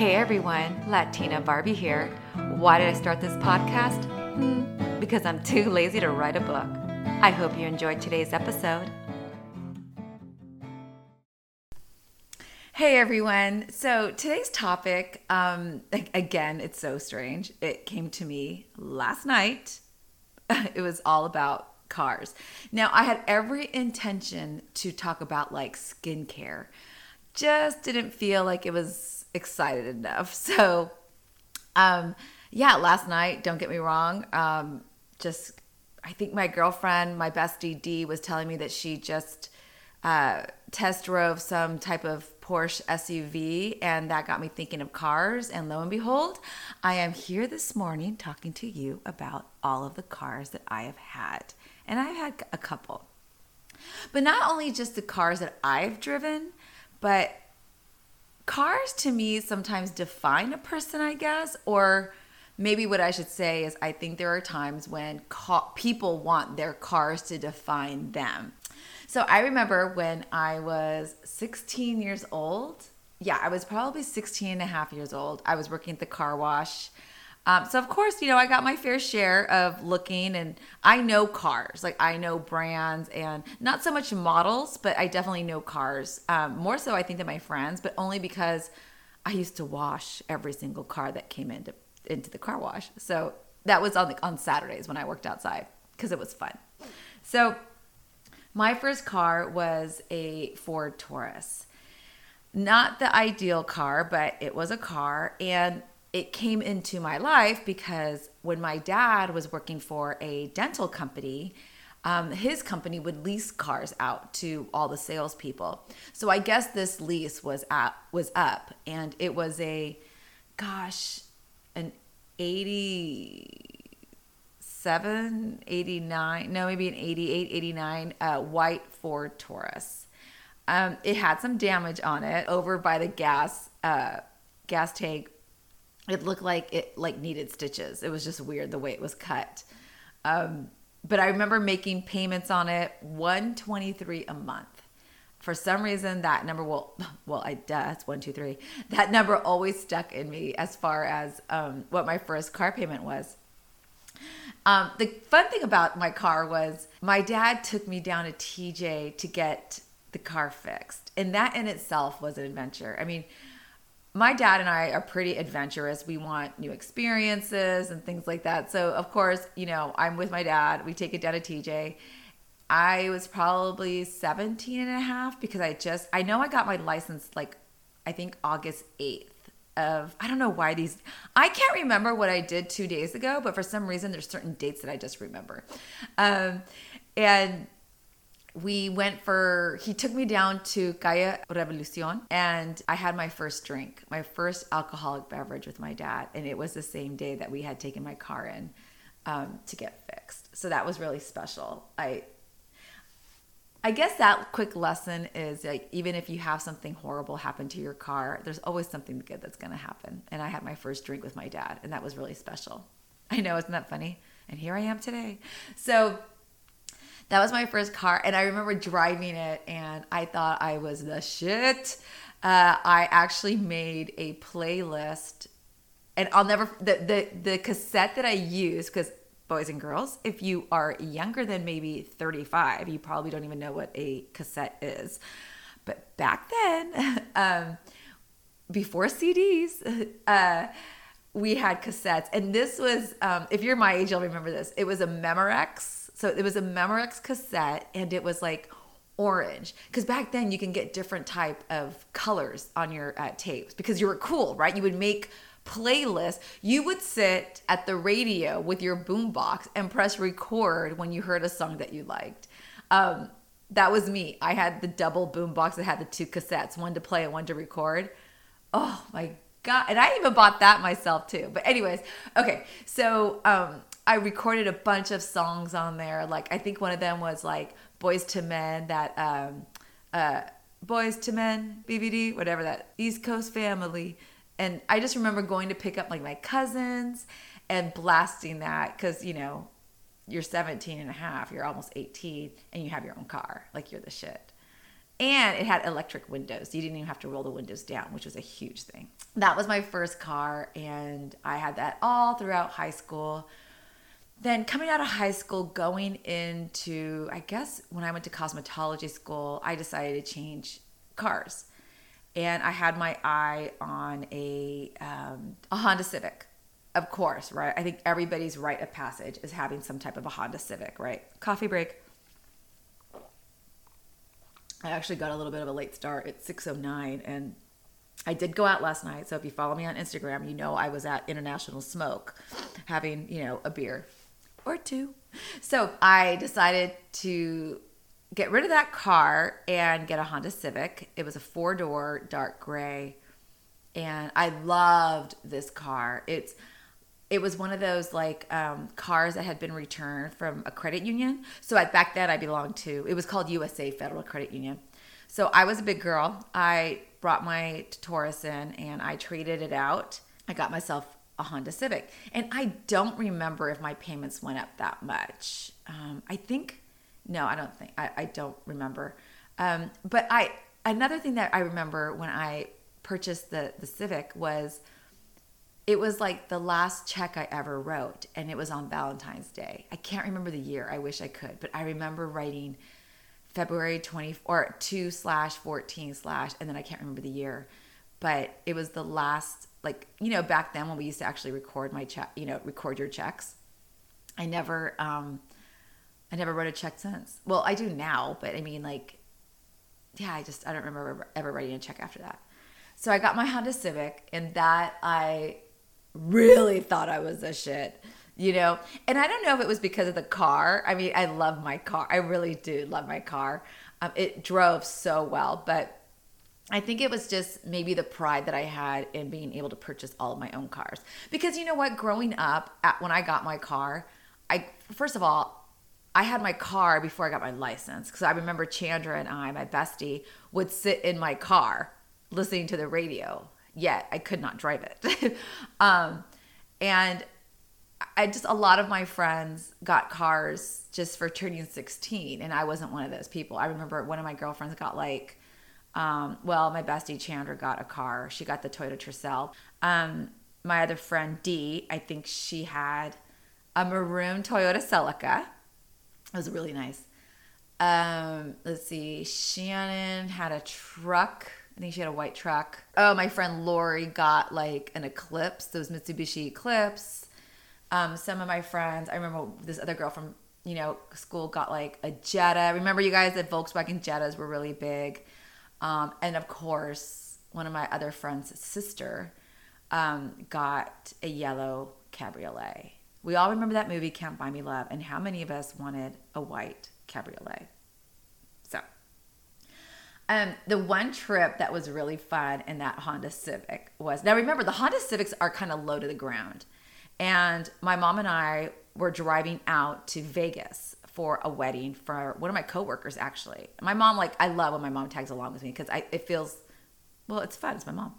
Hey everyone, Latina Barbie here. Why did I start this podcast? Hmm, because I'm too lazy to write a book. I hope you enjoyed today's episode. Hey everyone. So today's topic, um, again, it's so strange. It came to me last night. it was all about cars. Now, I had every intention to talk about like skincare, just didn't feel like it was excited enough. So, um, yeah, last night, don't get me wrong, um, just I think my girlfriend, my bestie D, was telling me that she just uh, test drove some type of Porsche SUV, and that got me thinking of cars. And lo and behold, I am here this morning talking to you about all of the cars that I have had. And I've had a couple. But not only just the cars that I've driven, but cars to me sometimes define a person, I guess, or maybe what I should say is I think there are times when ca- people want their cars to define them. So I remember when I was 16 years old. Yeah, I was probably 16 and a half years old. I was working at the car wash um, so of course, you know, I got my fair share of looking, and I know cars, like I know brands, and not so much models, but I definitely know cars. Um, more so, I think, than my friends, but only because I used to wash every single car that came into into the car wash. So that was on the, on Saturdays when I worked outside because it was fun. So my first car was a Ford Taurus. Not the ideal car, but it was a car, and it came into my life because when my dad was working for a dental company, um, his company would lease cars out to all the salespeople. So I guess this lease was at was up, and it was a, gosh, an 87, 89, no, maybe an 88, 89 uh, white Ford Taurus. Um, it had some damage on it over by the gas uh, gas tank it looked like it like needed stitches. It was just weird the way it was cut. Um, but I remember making payments on it 123 a month. For some reason, that number will well, I duh, it's one two three. That number always stuck in me as far as um, what my first car payment was. Um, the fun thing about my car was my dad took me down to TJ to get the car fixed, and that in itself was an adventure. I mean, my dad and I are pretty adventurous. We want new experiences and things like that. So, of course, you know, I'm with my dad. We take it down to TJ. I was probably 17 and a half because I just, I know I got my license like, I think August 8th of, I don't know why these, I can't remember what I did two days ago, but for some reason, there's certain dates that I just remember. Um, and we went for he took me down to Calle Revolucion and I had my first drink, my first alcoholic beverage with my dad, and it was the same day that we had taken my car in um, to get fixed. So that was really special. I I guess that quick lesson is like even if you have something horrible happen to your car, there's always something good that's going to happen. And I had my first drink with my dad, and that was really special. I know, isn't that funny? And here I am today. So that was my first car, and I remember driving it, and I thought I was the shit. Uh, I actually made a playlist, and I'll never the the the cassette that I used because boys and girls, if you are younger than maybe 35, you probably don't even know what a cassette is. But back then, um, before CDs, uh, we had cassettes, and this was um, if you're my age, you'll remember this. It was a Memorex so it was a Memorex cassette and it was like orange because back then you can get different type of colors on your uh, tapes because you were cool, right? You would make playlists. You would sit at the radio with your boombox and press record when you heard a song that you liked. Um, that was me. I had the double boombox that had the two cassettes, one to play and one to record. Oh my god! And I even bought that myself too. But anyways, okay. So um, I recorded a bunch of songs on there. Like I think one of them was like Boyz II Men, that um, uh, Boyz II Men BBD, whatever that East Coast Family. And I just remember going to pick up like my cousins and blasting that because you know you're 17 and a half, you're almost 18, and you have your own car. Like you're the shit. And it had electric windows. You didn't even have to roll the windows down, which was a huge thing. That was my first car, and I had that all throughout high school. Then coming out of high school, going into, I guess when I went to cosmetology school, I decided to change cars. And I had my eye on a, um, a Honda Civic of course, right? I think everybody's rite of passage is having some type of a Honda Civic, right? Coffee break. I actually got a little bit of a late start at 6:09 and I did go out last night. So if you follow me on Instagram, you know I was at International Smoke having, you know, a beer or two. So I decided to get rid of that car and get a Honda Civic. It was a four-door dark gray and I loved this car. It's it was one of those like um, cars that had been returned from a credit union. So back then I belonged to, it was called USA Federal Credit Union. So I was a big girl. I brought my Taurus in and I traded it out. I got myself a Honda Civic. And I don't remember if my payments went up that much. Um, I think, no, I don't think, I, I don't remember. Um, but I, another thing that I remember when I purchased the, the Civic was it was like the last check I ever wrote, and it was on Valentine's Day. I can't remember the year. I wish I could, but I remember writing February 20 or 2 slash 14 slash, and then I can't remember the year. But it was the last, like, you know, back then when we used to actually record my check, you know, record your checks. I never, um, I never wrote a check since. Well, I do now, but I mean, like, yeah, I just, I don't remember ever writing a check after that. So I got my Honda Civic, and that I really thought I was a shit, you know? And I don't know if it was because of the car. I mean, I love my car. I really do love my car. Um, it drove so well, but I think it was just maybe the pride that I had in being able to purchase all of my own cars. Because you know what? Growing up, at, when I got my car, I first of all, I had my car before I got my license because I remember Chandra and I, my bestie, would sit in my car listening to the radio yet. I could not drive it. um, and I just, a lot of my friends got cars just for turning 16, and I wasn't one of those people. I remember one of my girlfriends got like, um, well, my bestie Chandra got a car. She got the Toyota Tercel. Um, my other friend Dee, I think she had a maroon Toyota Celica. It was really nice. Um, let's see, Shannon had a truck I think she had a white truck. Oh, my friend Lori got like an Eclipse, those Mitsubishi Eclipse. Um, some of my friends, I remember this other girl from you know school got like a Jetta. Remember you guys that Volkswagen Jettas were really big, um, and of course one of my other friends' sister um, got a yellow cabriolet. We all remember that movie Can't Buy Me Love, and how many of us wanted a white cabriolet? So, um, the one trip that was really fun in that Honda Civic was now remember the Honda Civics are kind of low to the ground, and my mom and I were driving out to Vegas for a wedding for one of my coworkers. Actually, my mom like I love when my mom tags along with me because I it feels well it's fun. It's my mom.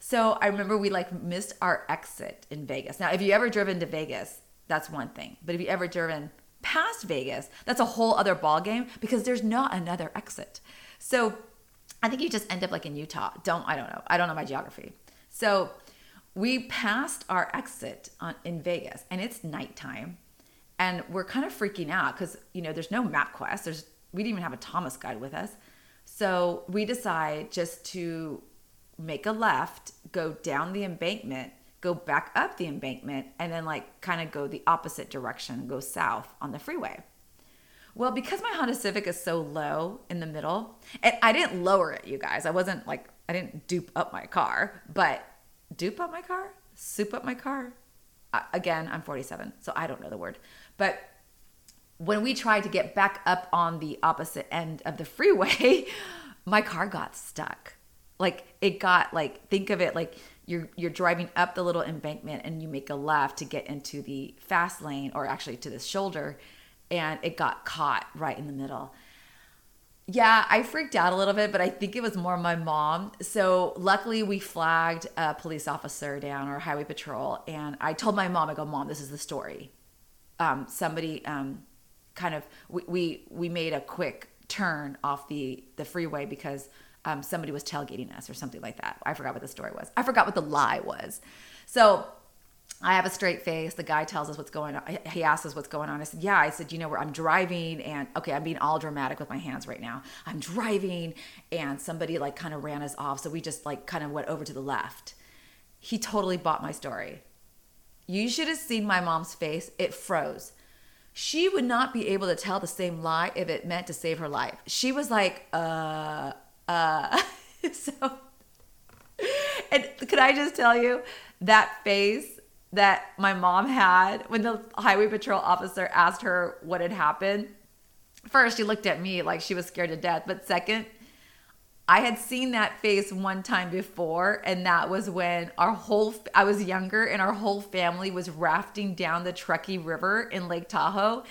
So I remember we like missed our exit in Vegas. Now, if you ever driven to Vegas, that's one thing. But if you ever driven past Vegas, that's a whole other ball game because there's not another exit. So I think you just end up like in Utah. Don't I don't know. I don't know my geography. So we passed our exit on, in Vegas and it's nighttime and we're kind of freaking out because you know there's no MapQuest. There's we didn't even have a Thomas guide with us. So we decide just to make a left, go down the embankment, go back up the embankment, and then like kind of go the opposite direction, go south on the freeway. Well, because my Honda Civic is so low in the middle, and I didn't lower it, you guys. I wasn't like, I didn't dupe up my car, but dupe up my car? Soup up my car? Again, I'm 47, so I don't know the word. But when we tried to get back up on the opposite end of the freeway, my car got stuck. Like it got like think of it like you're you're driving up the little embankment and you make a left to get into the fast lane or actually to the shoulder and it got caught right in the middle. Yeah, I freaked out a little bit, but I think it was more my mom. So luckily, we flagged a police officer down or highway patrol, and I told my mom, I go, Mom, this is the story. Um, somebody um, kind of we, we we made a quick turn off the the freeway because um, somebody was tailgating us or something like that. I forgot what the story was. I forgot what the lie was. So I have a straight face. The guy tells us what's going on. He asks us what's going on. I said, Yeah. I said, You know, where I'm driving, and okay, I'm being all dramatic with my hands right now. I'm driving, and somebody like kind of ran us off. So we just like kind of went over to the left. He totally bought my story. You should have seen my mom's face. It froze. She would not be able to tell the same lie if it meant to save her life. She was like, Uh, uh. so, and could I just tell you that face? that my mom had when the highway patrol officer asked her what had happened. First, she looked at me like she was scared to death, but second, I had seen that face one time before, and that was when our whole I was younger and our whole family was rafting down the Truckee River in Lake Tahoe.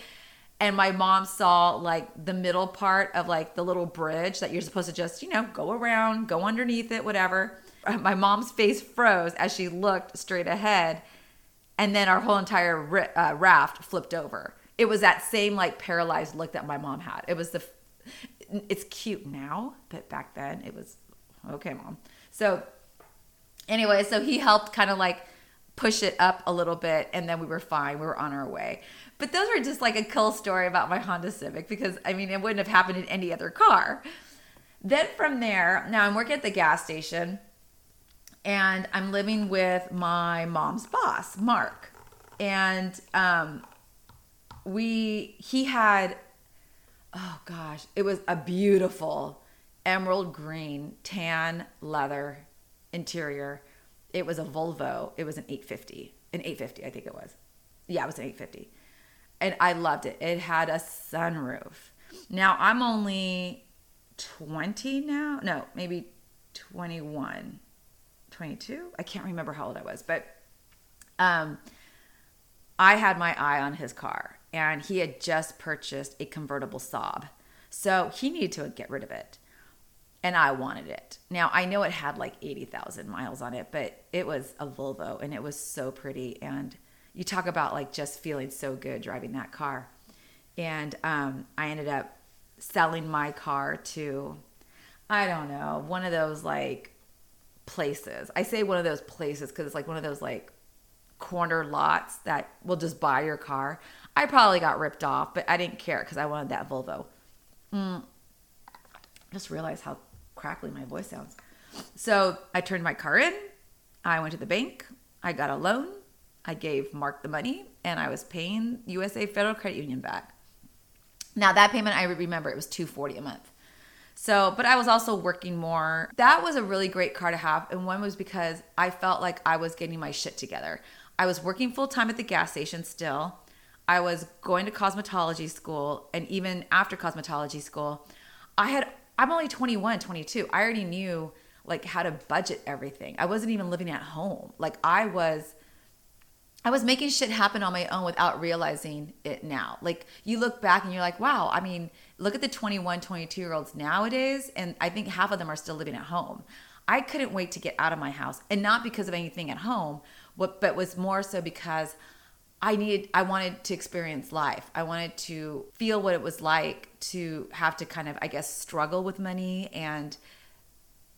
And my mom saw like the middle part of like the little bridge that you're supposed to just, you know, go around, go underneath it, whatever. My mom's face froze as she looked straight ahead and then our whole entire uh, raft flipped over. It was that same like paralyzed look that my mom had. It was the, it's cute now, but back then it was okay, mom. So anyway, so he helped kind of like push it up a little bit, and then we were fine. We were on our way. But those were just like a cool story about my Honda Civic because I mean it wouldn't have happened in any other car. Then from there, now I'm working at the gas station and I'm living with my mom's boss, Mark. And um, we, he had, oh gosh, it was a beautiful emerald green tan leather interior. It was a Volvo. It was an 850, an 850, I think it was. Yeah, it was an 850. And I loved it. It had a sunroof. Now I'm only 20 now. No, maybe 21 22. I can't remember how old I was, but um, I had my eye on his car and he had just purchased a convertible Saab. So he needed to get rid of it. And I wanted it. Now, I know it had like 80,000 miles on it, but it was a Volvo and it was so pretty. And you talk about like just feeling so good driving that car. And um, I ended up selling my car to, I don't know, one of those like places. I say one of those places because it's like one of those like corner lots that will just buy your car. I probably got ripped off, but I didn't care because I wanted that Volvo. Mm. Just realized how crackly my voice sounds. So I turned my car in. I went to the bank. I got a loan. I gave Mark the money, and I was paying USA Federal Credit Union back. Now that payment, I remember it was two forty a month. So, but I was also working more. That was a really great car to have. And one was because I felt like I was getting my shit together. I was working full time at the gas station still. I was going to cosmetology school. And even after cosmetology school, I had, I'm only 21, 22. I already knew like how to budget everything. I wasn't even living at home. Like I was I was making shit happen on my own without realizing it now. Like you look back and you're like, wow, I mean, look at the 21, 22 year olds nowadays. And I think half of them are still living at home. I couldn't wait to get out of my house and not because of anything at home, but was more so because I needed, I wanted to experience life. I wanted to feel what it was like to have to kind of, I guess, struggle with money. And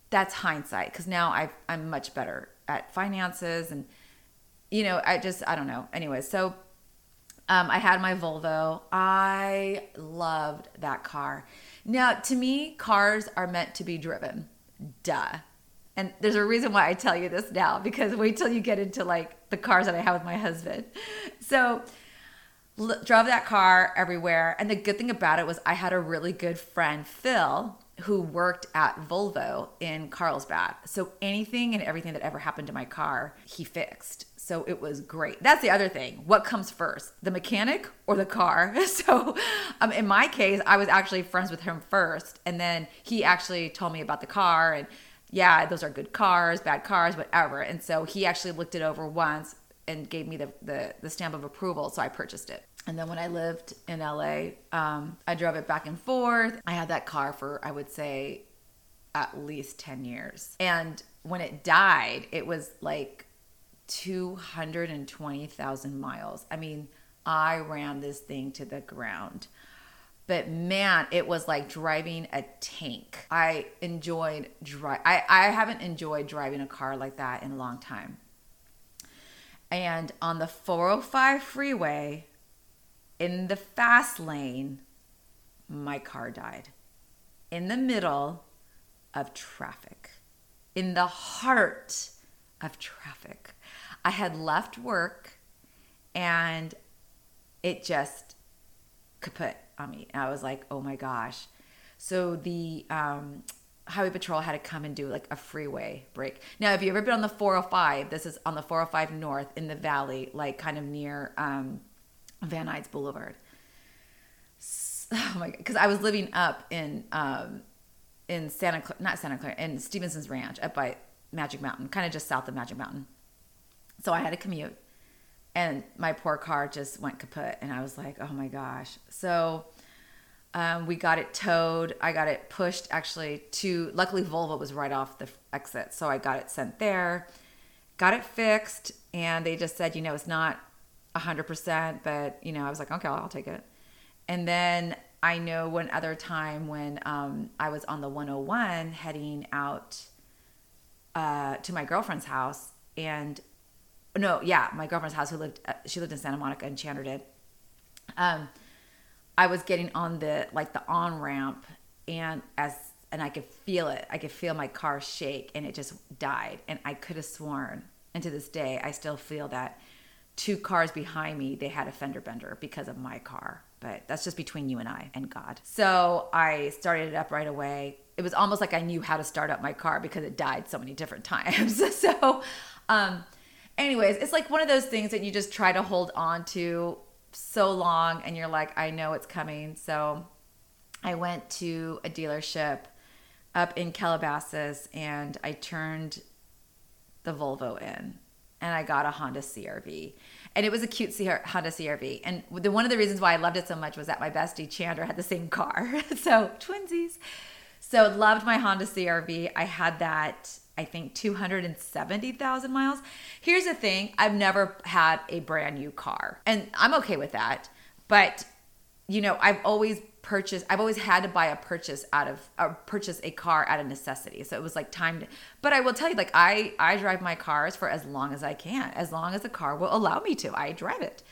that's hindsight because now i I'm much better at finances and you know, I just, I don't know. Anyway, so um, I had my Volvo. I loved that car. Now, to me, cars are meant to be driven. Duh. And there's a reason why I tell you this now because wait till you get into like the cars that I have with my husband. So, l- drove that car everywhere. And the good thing about it was I had a really good friend, Phil, who worked at Volvo in Carlsbad. So anything and everything that ever happened to my car, he fixed. So it was great. That's the other thing. What comes first, the mechanic or the car? So um, in my case, I was actually friends with him first. And then he actually told me about the car and yeah, those are good cars, bad cars, whatever. And so he actually looked it over once and gave me the, the, the stamp of approval. So I purchased it. And then when I lived in LA, um, I drove it back and forth. I had that car for, I would say, at least 10 years. And when it died, it was like 220,000 miles. I mean, I ran this thing to the ground. But man, it was like driving a tank. I enjoyed drive. I, I haven't enjoyed driving a car like that in a long time. And on the 405 freeway, in the fast lane, my car died. In the middle of traffic, in the heart of traffic. I had left work and it just kaput on me. And I was like, oh my gosh. So the um, highway patrol had to come and do like a freeway break. Now, if you've ever been on the 405, this is on the 405 North in the valley, like kind of near um, Van Nuys Boulevard. Oh my! Because I was living up in um, in Santa Clara, not Santa Clara, in Stevenson's Ranch, up by Magic Mountain, kind of just south of Magic Mountain. So I had to commute and my poor car just went kaput and i was like oh my gosh. So um, we got it towed. I got it pushed actually to luckily volvo was right off the exit so i got it sent there. Got it fixed and they just said you know it's not 100% but you know i was like okay i'll take it. And then i know one other time when um, i was on the 101 heading out uh, to my girlfriend's house and no, yeah, my girlfriend's house who lived uh, she lived in Santa Monica and Chandler did. Um, I was getting on the like the on ramp and as and I could feel it. I could feel my car shake and it just died. And I could have sworn, and to this day, I still feel that two cars behind me they had a fender bender because of my car. But that's just between you and I and God. So I started it up right away. It was almost like I knew how to start up my car because it died so many different times. so um anyways, it's like one of those things that you just try to hold on to so long and you're like, I know it's coming. So I went to a dealership up in Calabasas and I turned the Volvo in and I got a Honda CRV. And it was a cute Honda CRV. And the, one of the reasons why I loved it so much was that my bestie Chandra had the same car. so, twinsies. So, loved my Honda CRV. I had that I think 270,000 miles. Here's the thing I've never had a brand new car, and I'm okay with that. But, you know, I've always purchased, I've always had to buy a purchase out of, or purchase a car out of necessity. So it was like time to, but I will tell you, like, I, I drive my cars for as long as I can, as long as the car will allow me to. I drive it.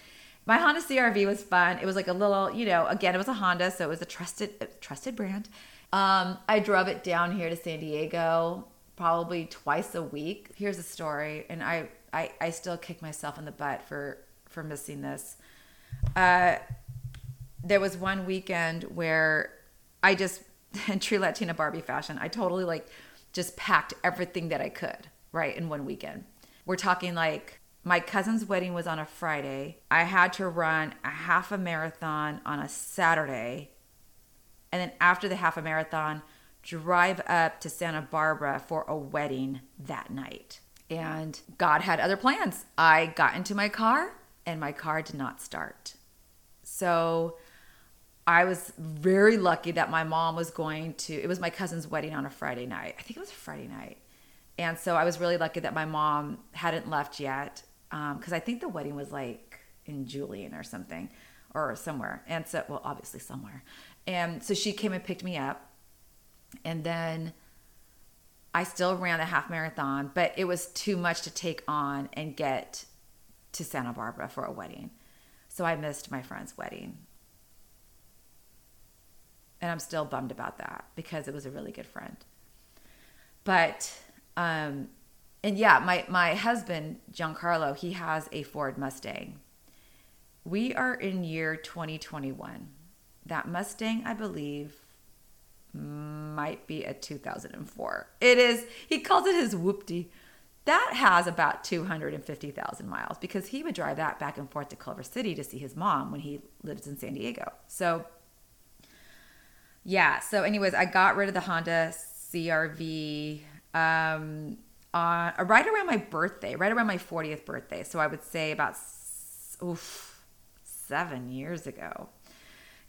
My Honda CRV was fun. It was like a little, you know, again, it was a Honda, so it was a trusted, trusted brand. Um, I drove it down here to San Diego probably twice a week. Here's a story, and I, I, I still kick myself in the butt for for missing this. Uh, there was one weekend where I just, in true Latina Barbie fashion, I totally like just packed everything that I could right in one weekend. We're talking like my cousin's wedding was on a Friday. I had to run a half a marathon on a Saturday. And then after the half a marathon, drive up to Santa Barbara for a wedding that night. And God had other plans. I got into my car and my car did not start. So I was very lucky that my mom was going to, it was my cousin's wedding on a Friday night. I think it was a Friday night. And so I was really lucky that my mom hadn't left yet because um, I think the wedding was like in Julian or something or somewhere. And so, well, obviously somewhere. And so she came and picked me up and then I still ran the half marathon, but it was too much to take on and get to Santa Barbara for a wedding. So I missed my friend's wedding. And I'm still bummed about that because it was a really good friend. But um and yeah, my my husband Giancarlo, he has a Ford Mustang. We are in year 2021. That Mustang, I believe, might be a 2004. It is, he calls it his whoopty. That has about 250,000 miles because he would drive that back and forth to Culver City to see his mom when he lives in San Diego. So, yeah. So, anyways, I got rid of the Honda CRV um, on, uh, right around my birthday, right around my 40th birthday. So, I would say about oof, seven years ago.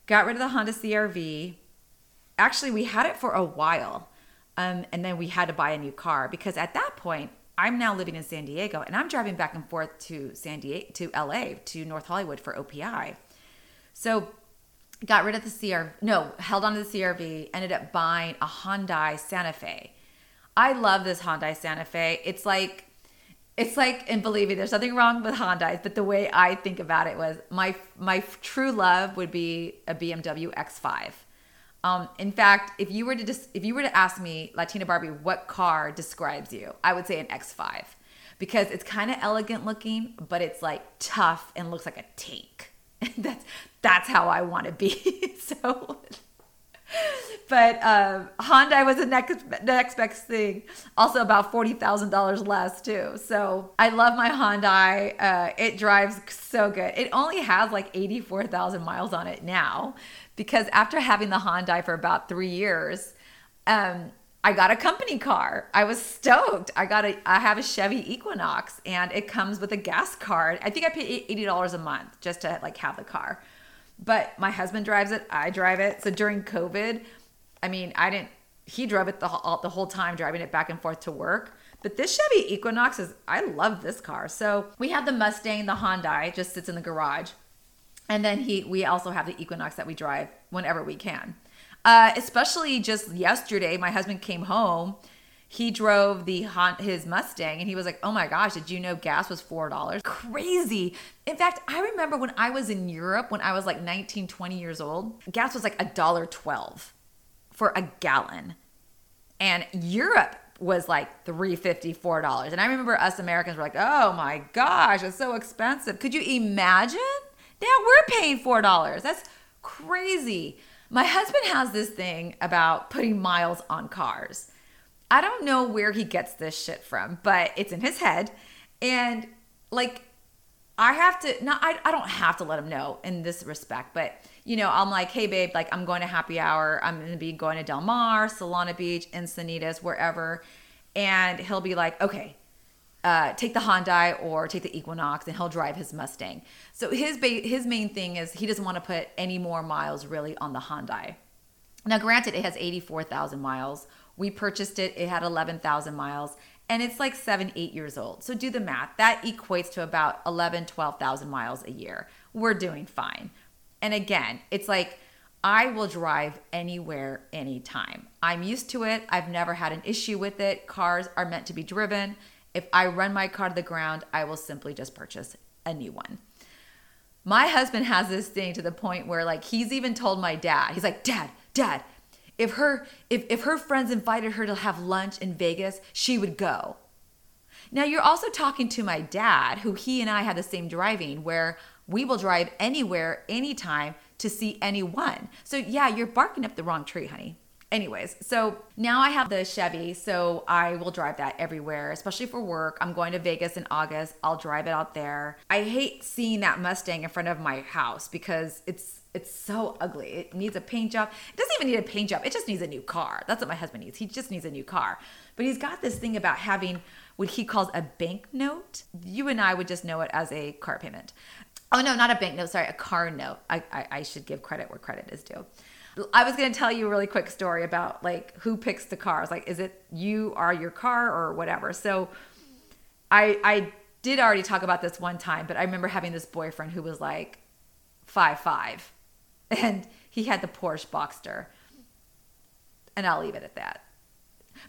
Got rid of the Honda CRV actually we had it for a while um, and then we had to buy a new car because at that point i'm now living in san diego and i'm driving back and forth to san diego to la to north hollywood for OPI so got rid of the CRV, no, held on to the CRV, ended up buying a Hyundai Santa Fe. I love this Hyundai Santa Fe. It's like, it's like, and believe me, there's nothing wrong with Hyundais, but the way I think about it was my my true love would be a BMW X5. Um, in fact, if you were to dis- if you were to ask me, Latina Barbie, what car describes you, I would say an X5 because it's kind of elegant looking, but it's like tough and looks like a tank. that's that's how I want to be. so, but um, Hyundai was the next next best thing. Also, about forty thousand dollars less too. So I love my Hyundai. Uh, it drives so good. It only has like eighty four thousand miles on it now, because after having the Hyundai for about three years. Um, I got a company car. I was stoked. I got a I have a Chevy Equinox and it comes with a gas card. I think I pay $80 a month just to like have the car. But my husband drives it, I drive it. So during COVID, I mean, I didn't he drove it the whole, the whole time driving it back and forth to work. But this Chevy Equinox is I love this car. So we have the Mustang, the Hyundai just sits in the garage. And then he we also have the Equinox that we drive whenever we can. Uh, especially just yesterday, my husband came home. He drove the his Mustang, and he was like, "Oh my gosh, did you know gas was four dollars? Crazy!" In fact, I remember when I was in Europe, when I was like 19, 20 years old, gas was like a dollar twelve for a gallon, and Europe was like three fifty, four dollars. And I remember us Americans were like, "Oh my gosh, it's so expensive." Could you imagine? Now we're paying four dollars. That's crazy. My husband has this thing about putting miles on cars. I don't know where he gets this shit from, but it's in his head. And like, I have to, not, I, I don't have to let him know in this respect, but you know, I'm like, hey, babe, like, I'm going to happy hour. I'm going to be going to Del Mar, Solana Beach, Encinitas, wherever. And he'll be like, okay, uh, take the Hyundai or take the Equinox, and he'll drive his Mustang. So his ba- his main thing is he doesn't want to put any more miles really on the Hyundai. Now, granted, it has eighty four thousand miles. We purchased it; it had eleven thousand miles, and it's like seven, eight years old. So do the math. That equates to about 11, 12,000 miles a year. We're doing fine. And again, it's like I will drive anywhere, anytime. I'm used to it. I've never had an issue with it. Cars are meant to be driven if I run my car to the ground, I will simply just purchase a new one. My husband has this thing to the point where like he's even told my dad, he's like, "Dad, dad, if her if if her friends invited her to have lunch in Vegas, she would go." Now you're also talking to my dad, who he and I have the same driving where we will drive anywhere anytime to see anyone. So yeah, you're barking up the wrong tree, honey. Anyways, so now I have the Chevy, so I will drive that everywhere, especially for work. I'm going to Vegas in August. I'll drive it out there. I hate seeing that Mustang in front of my house because it's it's so ugly. It needs a paint job. It doesn't even need a paint job. It just needs a new car. That's what my husband needs. He just needs a new car. But he's got this thing about having what he calls a bank note. You and I would just know it as a car payment. Oh no, not a bank note. Sorry, a car note. I, I, I should give credit where credit is due. I was going to tell you a really quick story about like who picks the cars. Like, is it you are your car or whatever? So, I I did already talk about this one time, but I remember having this boyfriend who was like five five, and he had the Porsche Boxster, and I'll leave it at that.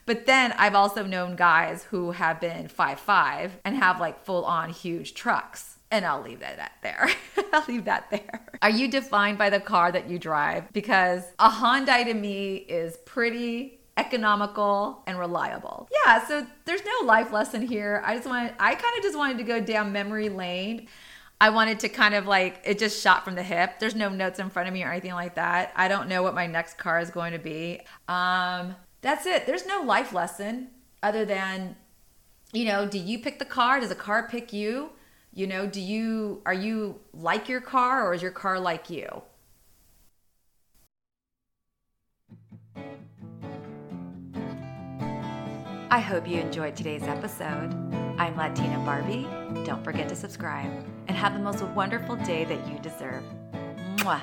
But then I've also known guys who have been five five and have like full on huge trucks and I'll leave that there. I'll leave that there. Are you defined by the car that you drive? Because a Hyundai to me is pretty economical and reliable. Yeah, so there's no life lesson here. I just wanted I kind of just wanted to go down memory lane. I wanted to kind of like it just shot from the hip. There's no notes in front of me or anything like that. I don't know what my next car is going to be. Um that's it. There's no life lesson other than you know, do you pick the car? Does the car pick you? You know, do you are you like your car or is your car like you? I hope you enjoyed today's episode. I'm Latina Barbie. Don't forget to subscribe and have the most wonderful day that you deserve. Mwah.